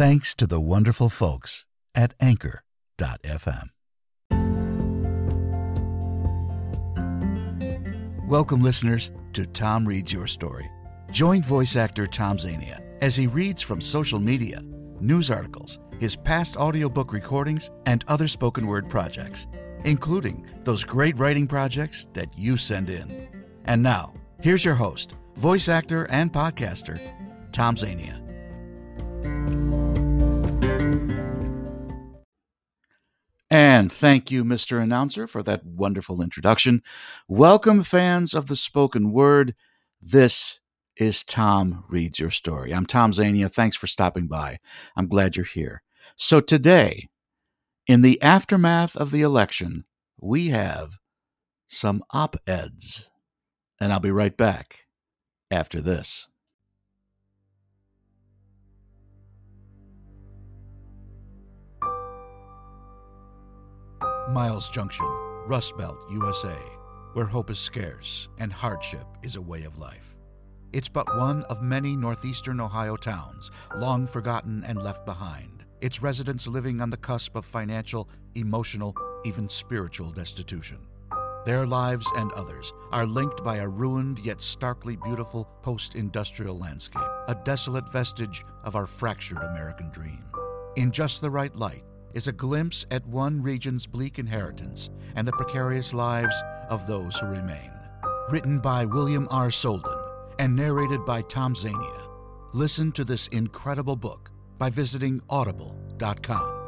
Thanks to the wonderful folks at Anchor.fm. Welcome, listeners, to Tom Reads Your Story. Join voice actor Tom Zania as he reads from social media, news articles, his past audiobook recordings, and other spoken word projects, including those great writing projects that you send in. And now, here's your host, voice actor and podcaster, Tom Zania. And thank you, Mr. Announcer, for that wonderful introduction. Welcome, fans of the spoken word. This is Tom Reads Your Story. I'm Tom Zania. Thanks for stopping by. I'm glad you're here. So, today, in the aftermath of the election, we have some op eds. And I'll be right back after this. Miles Junction, Rust Belt, USA, where hope is scarce and hardship is a way of life. It's but one of many northeastern Ohio towns, long forgotten and left behind, its residents living on the cusp of financial, emotional, even spiritual destitution. Their lives and others are linked by a ruined yet starkly beautiful post industrial landscape, a desolate vestige of our fractured American dream. In just the right light, is a glimpse at one region's bleak inheritance and the precarious lives of those who remain. Written by William R. Solden and narrated by Tom Zania. Listen to this incredible book by visiting audible.com.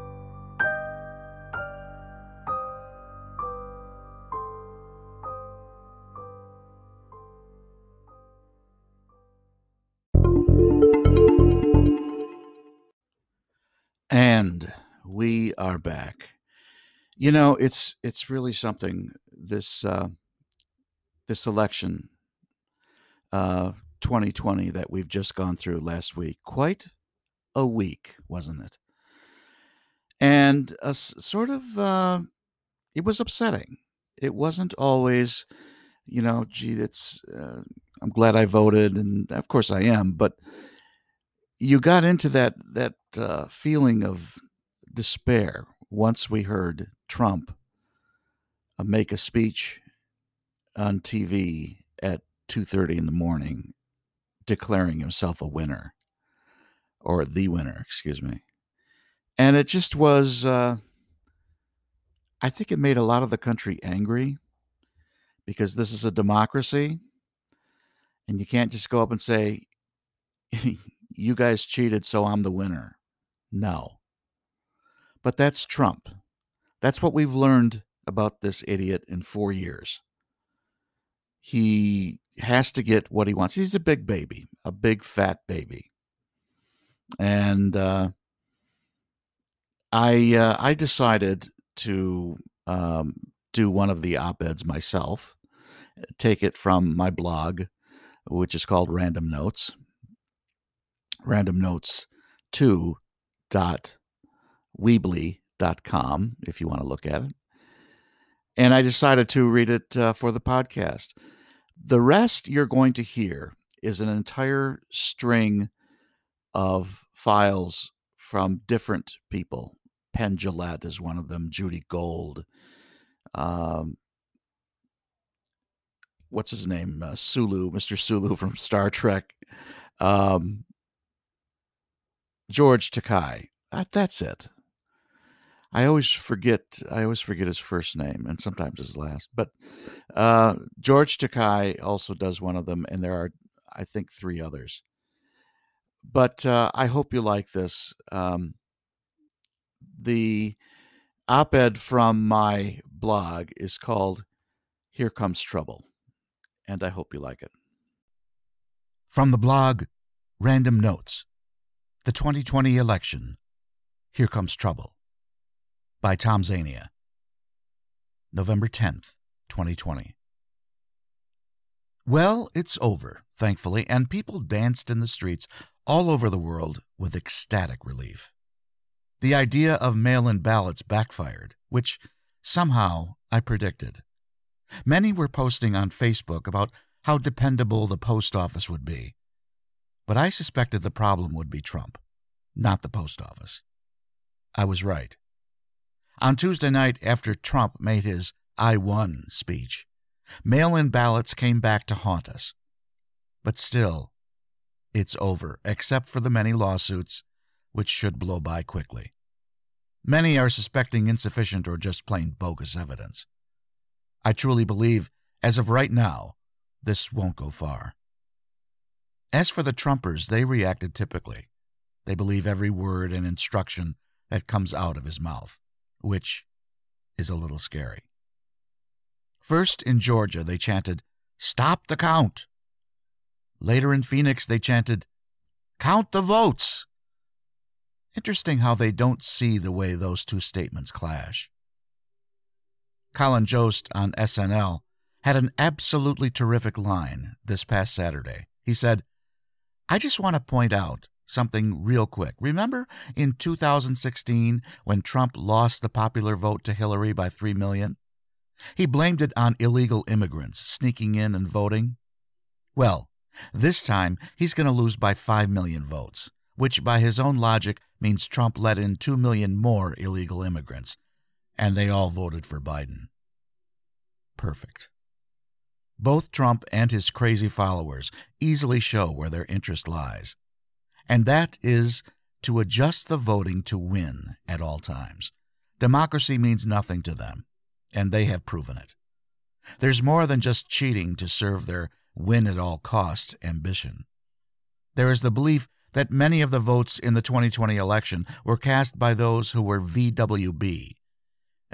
are back. You know, it's it's really something. This uh, this election, uh, 2020, that we've just gone through last week. Quite a week, wasn't it? And a s- sort of, uh, it was upsetting. It wasn't always, you know, gee, it's. Uh, I'm glad I voted, and of course I am. But you got into that that uh, feeling of despair once we heard Trump uh, make a speech on TV at 2:30 in the morning declaring himself a winner or the winner, excuse me. And it just was uh, I think it made a lot of the country angry because this is a democracy and you can't just go up and say you guys cheated so I'm the winner. No. But that's Trump. That's what we've learned about this idiot in four years. He has to get what he wants. He's a big baby, a big fat baby. And uh, I uh, I decided to um, do one of the op eds myself, take it from my blog, which is called Random Notes. Random Notes 2 dot weebly.com if you want to look at it. And I decided to read it uh, for the podcast. The rest you're going to hear is an entire string of files from different people. Penn Jillette is one of them, Judy Gold. Um, what's his name? Uh, Sulu, Mr. Sulu from Star Trek. Um, George Takei. That, that's it. I always forget. I always forget his first name and sometimes his last. But uh, George Takei also does one of them, and there are, I think, three others. But uh, I hope you like this. Um, the op-ed from my blog is called "Here Comes Trouble," and I hope you like it. From the blog, Random Notes, the 2020 election. Here comes trouble by Tom Zania. November 10th, 2020. Well, it's over, thankfully, and people danced in the streets all over the world with ecstatic relief. The idea of mail in ballots backfired, which somehow I predicted. Many were posting on Facebook about how dependable the post office would be. But I suspected the problem would be Trump. not the post office. I was right. On Tuesday night, after Trump made his I won speech, mail in ballots came back to haunt us. But still, it's over, except for the many lawsuits, which should blow by quickly. Many are suspecting insufficient or just plain bogus evidence. I truly believe, as of right now, this won't go far. As for the Trumpers, they reacted typically. They believe every word and instruction that comes out of his mouth, which is a little scary. First in Georgia, they chanted, Stop the count. Later in Phoenix, they chanted, Count the votes. Interesting how they don't see the way those two statements clash. Colin Jost on SNL had an absolutely terrific line this past Saturday. He said, I just want to point out something real quick. Remember in 2016 when Trump lost the popular vote to Hillary by 3 million? He blamed it on illegal immigrants sneaking in and voting. Well, this time he's going to lose by 5 million votes, which by his own logic means Trump let in 2 million more illegal immigrants, and they all voted for Biden. Perfect. Both Trump and his crazy followers easily show where their interest lies, and that is to adjust the voting to win at all times. Democracy means nothing to them, and they have proven it. There's more than just cheating to serve their win at all cost ambition. There is the belief that many of the votes in the 2020 election were cast by those who were VWB.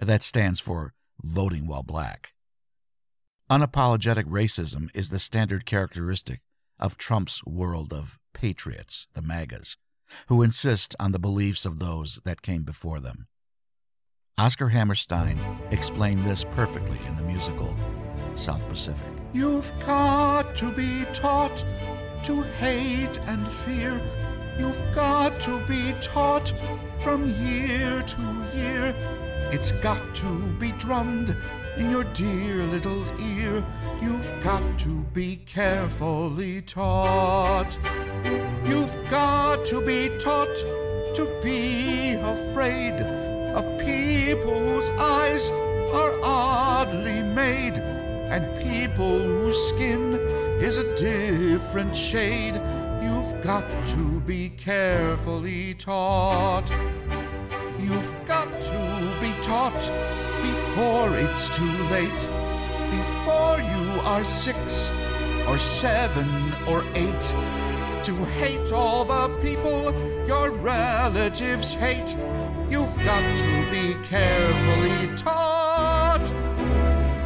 That stands for voting while black. Unapologetic racism is the standard characteristic of Trump's world of patriots, the MAGAs, who insist on the beliefs of those that came before them. Oscar Hammerstein explained this perfectly in the musical South Pacific. You've got to be taught to hate and fear. You've got to be taught from year to year. It's got to be drummed in your dear little ear. You've got to be carefully taught. You've got to be taught to be afraid of people whose eyes are oddly made and people whose skin is a different shade. You've got to be carefully taught. You've got to be taught before it's too late, before you are six or seven or eight, to hate all the people your relatives hate. You've got to be carefully taught.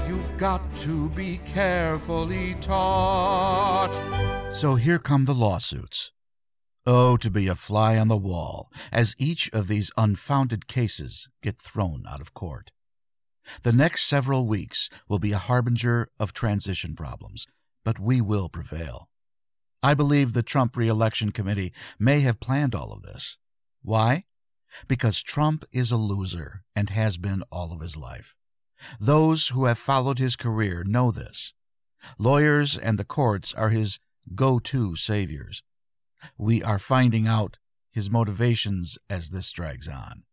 You've got to be carefully taught. So here come the lawsuits. Oh, to be a fly on the wall as each of these unfounded cases get thrown out of court. The next several weeks will be a harbinger of transition problems, but we will prevail. I believe the Trump reelection committee may have planned all of this. Why? Because Trump is a loser and has been all of his life. Those who have followed his career know this. Lawyers and the courts are his go to saviors we are finding out his motivations as this drags on.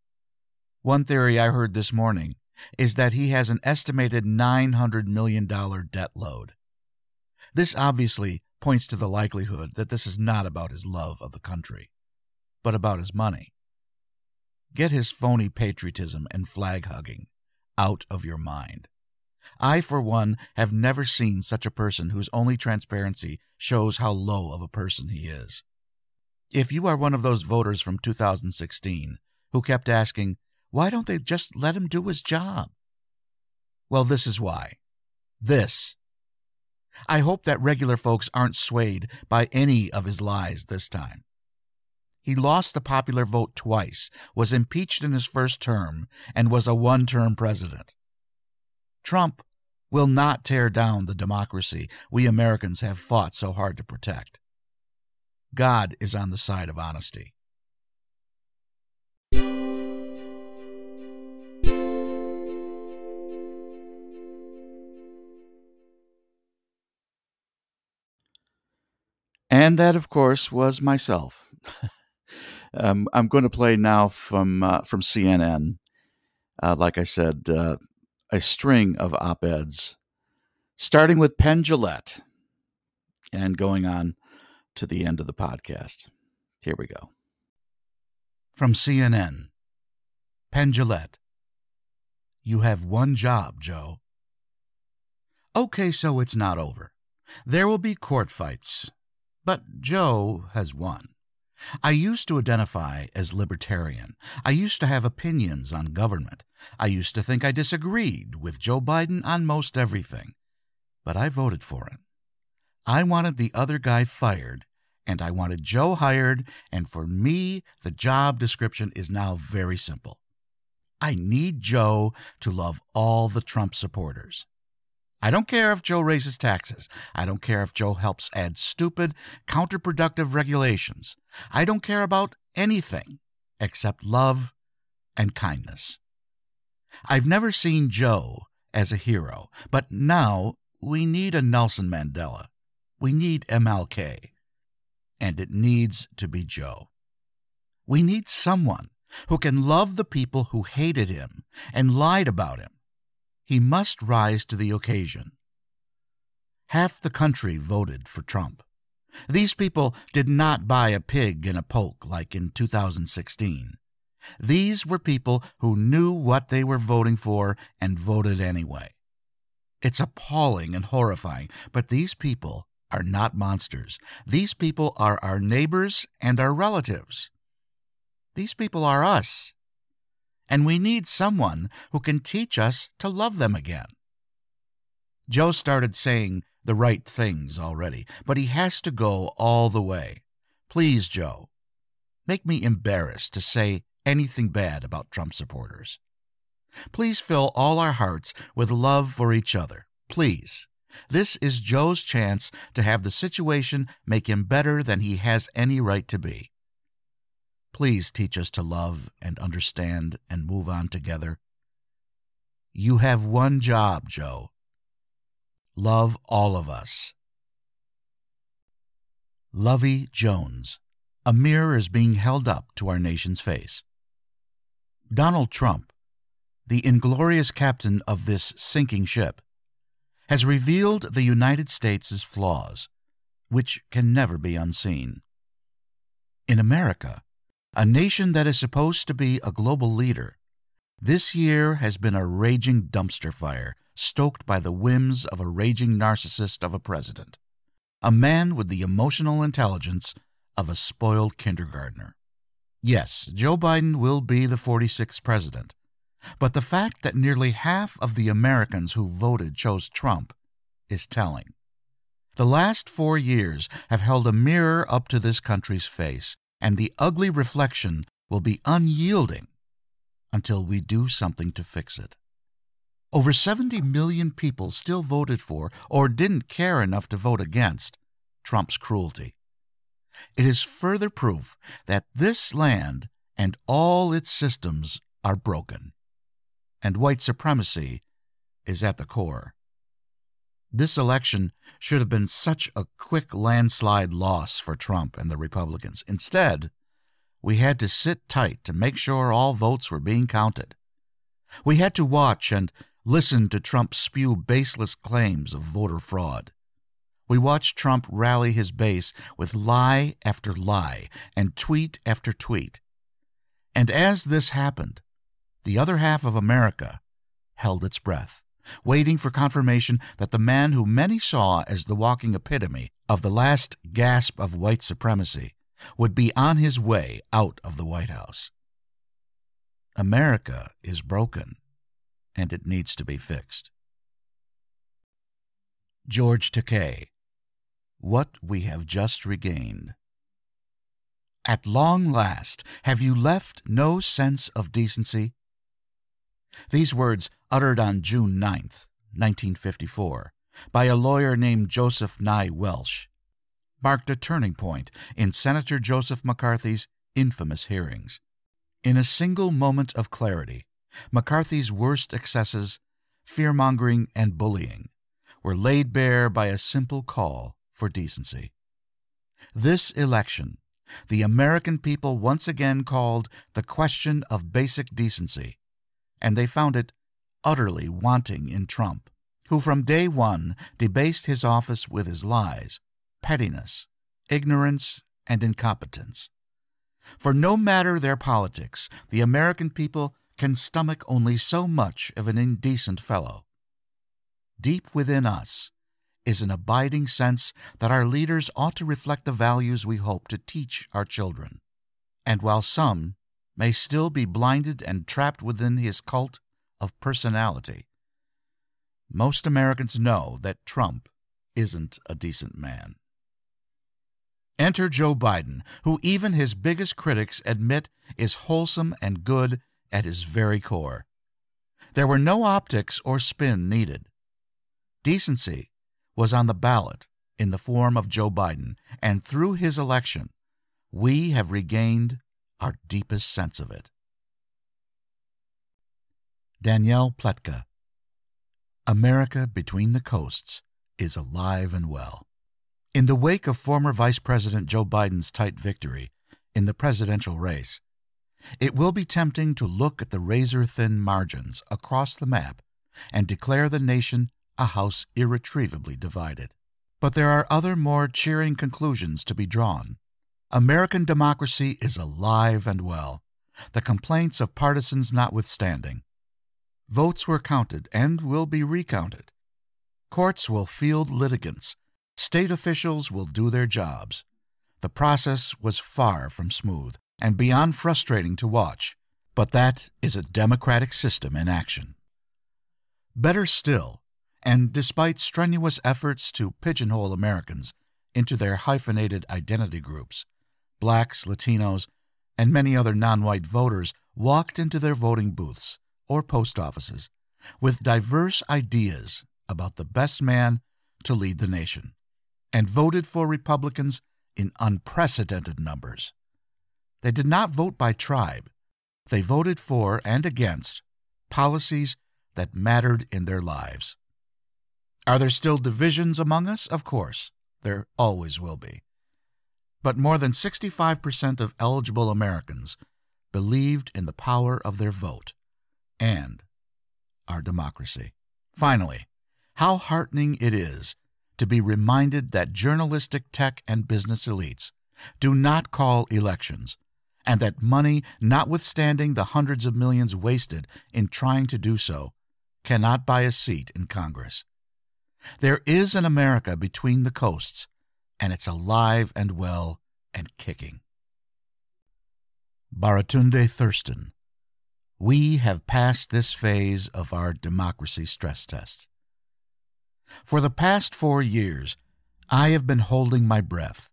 One theory I heard this morning is that he has an estimated $900 million debt load. This obviously points to the likelihood that this is not about his love of the country, but about his money. Get his phony patriotism and flag hugging out of your mind. I, for one, have never seen such a person whose only transparency shows how low of a person he is. If you are one of those voters from 2016 who kept asking, why don't they just let him do his job? Well, this is why. This. I hope that regular folks aren't swayed by any of his lies this time. He lost the popular vote twice, was impeached in his first term, and was a one term president. Trump will not tear down the democracy we Americans have fought so hard to protect. God is on the side of honesty. And that, of course, was myself. um, I'm going to play now from uh, from CNN. Uh, like I said, uh, a string of op eds, starting with Penn Jillette and going on to the end of the podcast. Here we go. From CNN Penn Jillette. You have one job, Joe. Okay, so it's not over. There will be court fights, but Joe has won. I used to identify as libertarian. I used to have opinions on government. I used to think I disagreed with Joe Biden on most everything. But I voted for him. I wanted the other guy fired, and I wanted Joe hired, and for me, the job description is now very simple. I need Joe to love all the Trump supporters. I don't care if Joe raises taxes. I don't care if Joe helps add stupid, counterproductive regulations. I don't care about anything except love and kindness. I've never seen Joe as a hero, but now we need a Nelson Mandela. We need MLK. And it needs to be Joe. We need someone who can love the people who hated him and lied about him he must rise to the occasion. Half the country voted for Trump. These people did not buy a pig in a poke like in 2016. These were people who knew what they were voting for and voted anyway. It's appalling and horrifying, but these people are not monsters. These people are our neighbors and our relatives. These people are us and we need someone who can teach us to love them again. Joe started saying the right things already, but he has to go all the way. Please, Joe, make me embarrassed to say anything bad about Trump supporters. Please fill all our hearts with love for each other. Please. This is Joe's chance to have the situation make him better than he has any right to be. Please teach us to love and understand and move on together. You have one job, Joe. Love all of us. Luvvie Jones. A mirror is being held up to our nation's face. Donald Trump, the inglorious captain of this sinking ship, has revealed the United States' flaws, which can never be unseen. In America, a nation that is supposed to be a global leader, this year has been a raging dumpster fire stoked by the whims of a raging narcissist of a president, a man with the emotional intelligence of a spoiled kindergartner. Yes, Joe Biden will be the 46th president, but the fact that nearly half of the Americans who voted chose Trump is telling. The last four years have held a mirror up to this country's face and the ugly reflection will be unyielding until we do something to fix it. Over 70 million people still voted for or didn't care enough to vote against Trump's cruelty. It is further proof that this land and all its systems are broken, and white supremacy is at the core. This election should have been such a quick landslide loss for Trump and the Republicans. Instead, we had to sit tight to make sure all votes were being counted. We had to watch and listen to Trump spew baseless claims of voter fraud. We watched Trump rally his base with lie after lie and tweet after tweet. And as this happened, the other half of America held its breath waiting for confirmation that the man who many saw as the walking epitome of the last gasp of white supremacy would be on his way out of the White House. America is broken, and it needs to be fixed. George Takei, What We Have Just Regained. At long last, have you left no sense of decency? These words, uttered on June 9, 1954, by a lawyer named Joseph Nye Welch, marked a turning point in Senator Joseph McCarthy's infamous hearings. In a single moment of clarity, McCarthy's worst excesses, fear mongering, and bullying, were laid bare by a simple call for decency. This election the American people once again called the question of basic decency, and they found it utterly wanting in Trump, who from day one debased his office with his lies, pettiness, ignorance, and incompetence. For no matter their politics, the American people can stomach only so much of an indecent fellow. Deep within us is an abiding sense that our leaders ought to reflect the values we hope to teach our children. And while some may still be blinded and trapped within his cult of personality, most Americans know that Trump isn't a decent man. Enter Joe Biden, who even his biggest critics admit is wholesome and good at his very core. There were no optics or spin needed. Decency was on the ballot in the form of Joe Biden, and through his election, we have regained our deepest sense of it. Danielle Pletka America Between the Coasts is alive and well. In the wake of former Vice President Joe Biden's tight victory in the presidential race, it will be tempting to look at the razor thin margins across the map and declare the nation a house irretrievably divided. But there are other more cheering conclusions to be drawn. American democracy is alive and well, the complaints of partisans notwithstanding. Votes were counted and will be recounted. Courts will field litigants State officials will do their jobs. The process was far from smooth and beyond frustrating to watch, but that is a democratic system in action. Better still, and despite strenuous efforts to pigeonhole Americans into their hyphenated identity groups, blacks, Latinos, and many other non white voters walked into their voting booths or post offices with diverse ideas about the best man to lead the nation and voted for Republicans in unprecedented numbers. They did not vote by tribe. They voted for and against policies that mattered in their lives. Are there still divisions among us? Of course. There always will be. But more than 65% of eligible Americans believed in the power of their vote and our democracy. Finally, how heartening it is to be reminded that journalistic tech and business elites do not call elections, and that money, notwithstanding the hundreds of millions wasted in trying to do so, cannot buy a seat in Congress. There is an America between the coasts, and it's alive and well and kicking. Baratunde Thurston. We have passed this phase of our democracy stress test. For the past four years, I have been holding my breath,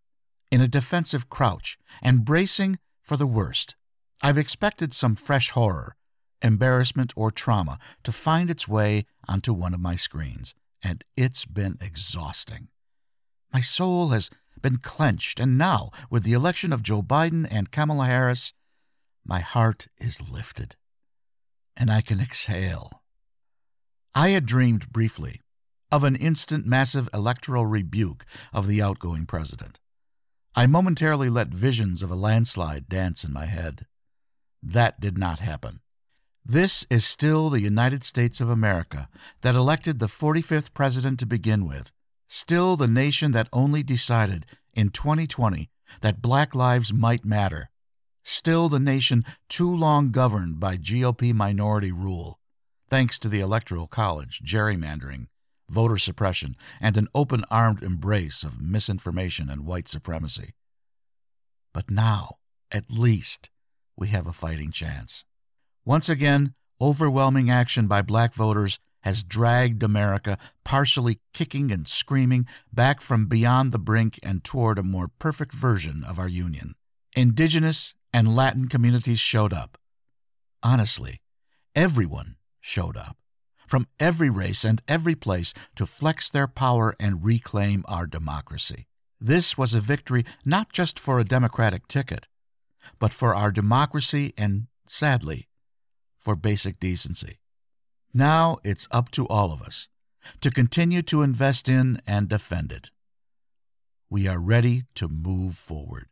in a defensive crouch, and bracing for the worst. I've expected some fresh horror, embarrassment, or trauma to find its way onto one of my screens, and it's been exhausting. My soul has been clenched, and now, with the election of Joe Biden and Kamala Harris, my heart is lifted, and I can exhale. I had dreamed briefly of an instant massive electoral rebuke of the outgoing president. I momentarily let visions of a landslide dance in my head. That did not happen. This is still the United States of America that elected the 45th president to begin with, still the nation that only decided in 2020 that black lives might matter, still the nation too long governed by GOP minority rule, thanks to the Electoral College, gerrymandering, voter suppression, and an open armed embrace of misinformation and white supremacy. But now, at least, we have a fighting chance. Once again, overwhelming action by black voters has dragged America, partially kicking and screaming, back from beyond the brink and toward a more perfect version of our Union. Indigenous and Latin communities showed up. Honestly, everyone showed up from every race and every place to flex their power and reclaim our democracy. This was a victory not just for a Democratic ticket, but for our democracy and, sadly, for basic decency. Now it's up to all of us to continue to invest in and defend it. We are ready to move forward.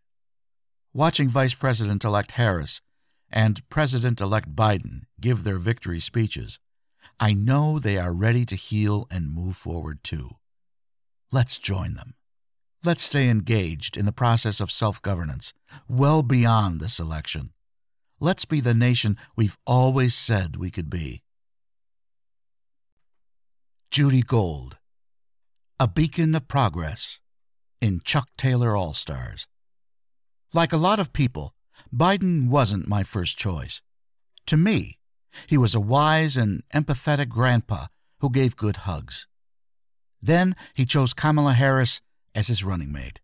Watching Vice President elect Harris and President elect Biden give their victory speeches, I know they are ready to heal and move forward too. Let's join them. Let's stay engaged in the process of self governance well beyond this election. Let's be the nation we've always said we could be. Judy Gold, A Beacon of Progress, in Chuck Taylor All Stars. Like a lot of people, Biden wasn't my first choice. To me, he was a wise and empathetic grandpa who gave good hugs. Then he chose Kamala Harris as his running mate.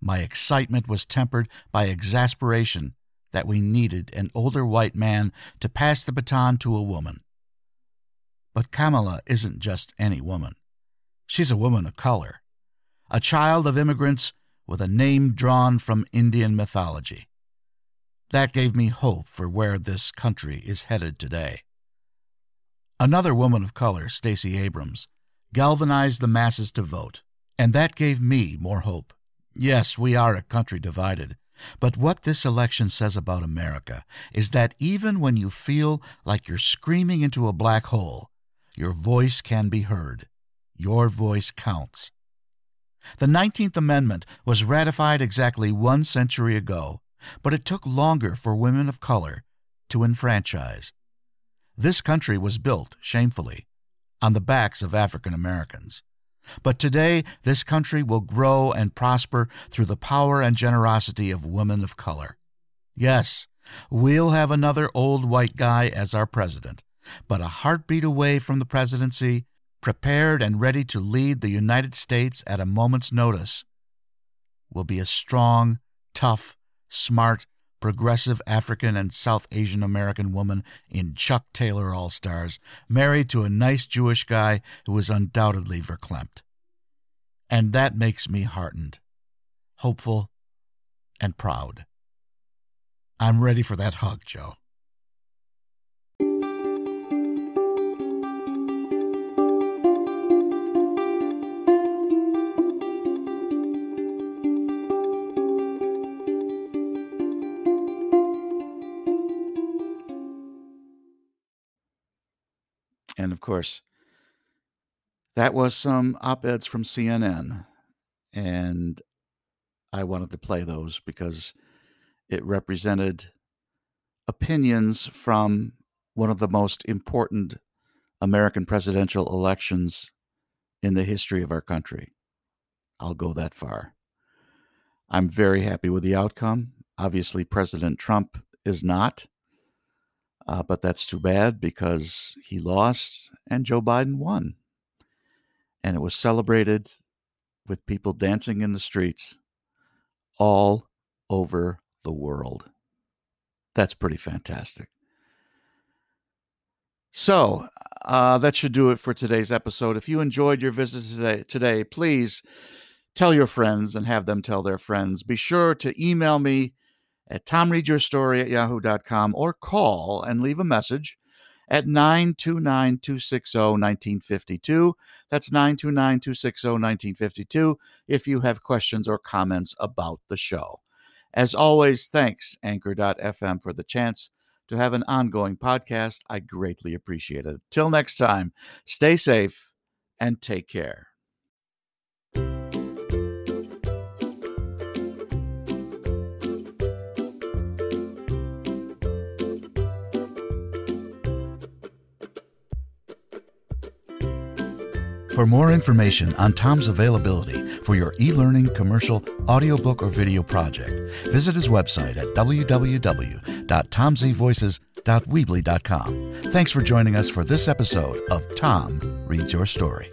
My excitement was tempered by exasperation that we needed an older white man to pass the baton to a woman. But Kamala isn't just any woman. She's a woman of color, a child of immigrants with a name drawn from Indian mythology. That gave me hope for where this country is headed today. Another woman of color, Stacey Abrams, galvanized the masses to vote, and that gave me more hope. Yes, we are a country divided, but what this election says about America is that even when you feel like you're screaming into a black hole, your voice can be heard. Your voice counts. The 19th Amendment was ratified exactly one century ago, but it took longer for women of color to enfranchise. This country was built, shamefully, on the backs of African Americans. But today, this country will grow and prosper through the power and generosity of women of color. Yes, we'll have another old white guy as our president, but a heartbeat away from the presidency prepared and ready to lead the United States at a moment's notice, will be a strong, tough, smart, progressive African and South Asian American woman in Chuck Taylor All Stars, married to a nice Jewish guy who is undoubtedly verklempt. And that makes me heartened, hopeful, and proud. I'm ready for that hug, Joe. Course, that was some op eds from CNN. And I wanted to play those because it represented opinions from one of the most important American presidential elections in the history of our country. I'll go that far. I'm very happy with the outcome. Obviously, President Trump is not. Uh, but that's too bad because he lost and Joe Biden won. And it was celebrated with people dancing in the streets all over the world. That's pretty fantastic. So, uh, that should do it for today's episode. If you enjoyed your visit today, today, please tell your friends and have them tell their friends. Be sure to email me at tomreadyourstory at yahoo.com or call and leave a message at 929 260 1952. That's 929 260 1952 if you have questions or comments about the show. As always, thanks, Anchor.fm, for the chance to have an ongoing podcast. I greatly appreciate it. Till next time, stay safe and take care. For more information on Tom's availability for your e learning, commercial, audiobook, or video project, visit his website at www.tomzvoices.weebly.com. Thanks for joining us for this episode of Tom Reads Your Story.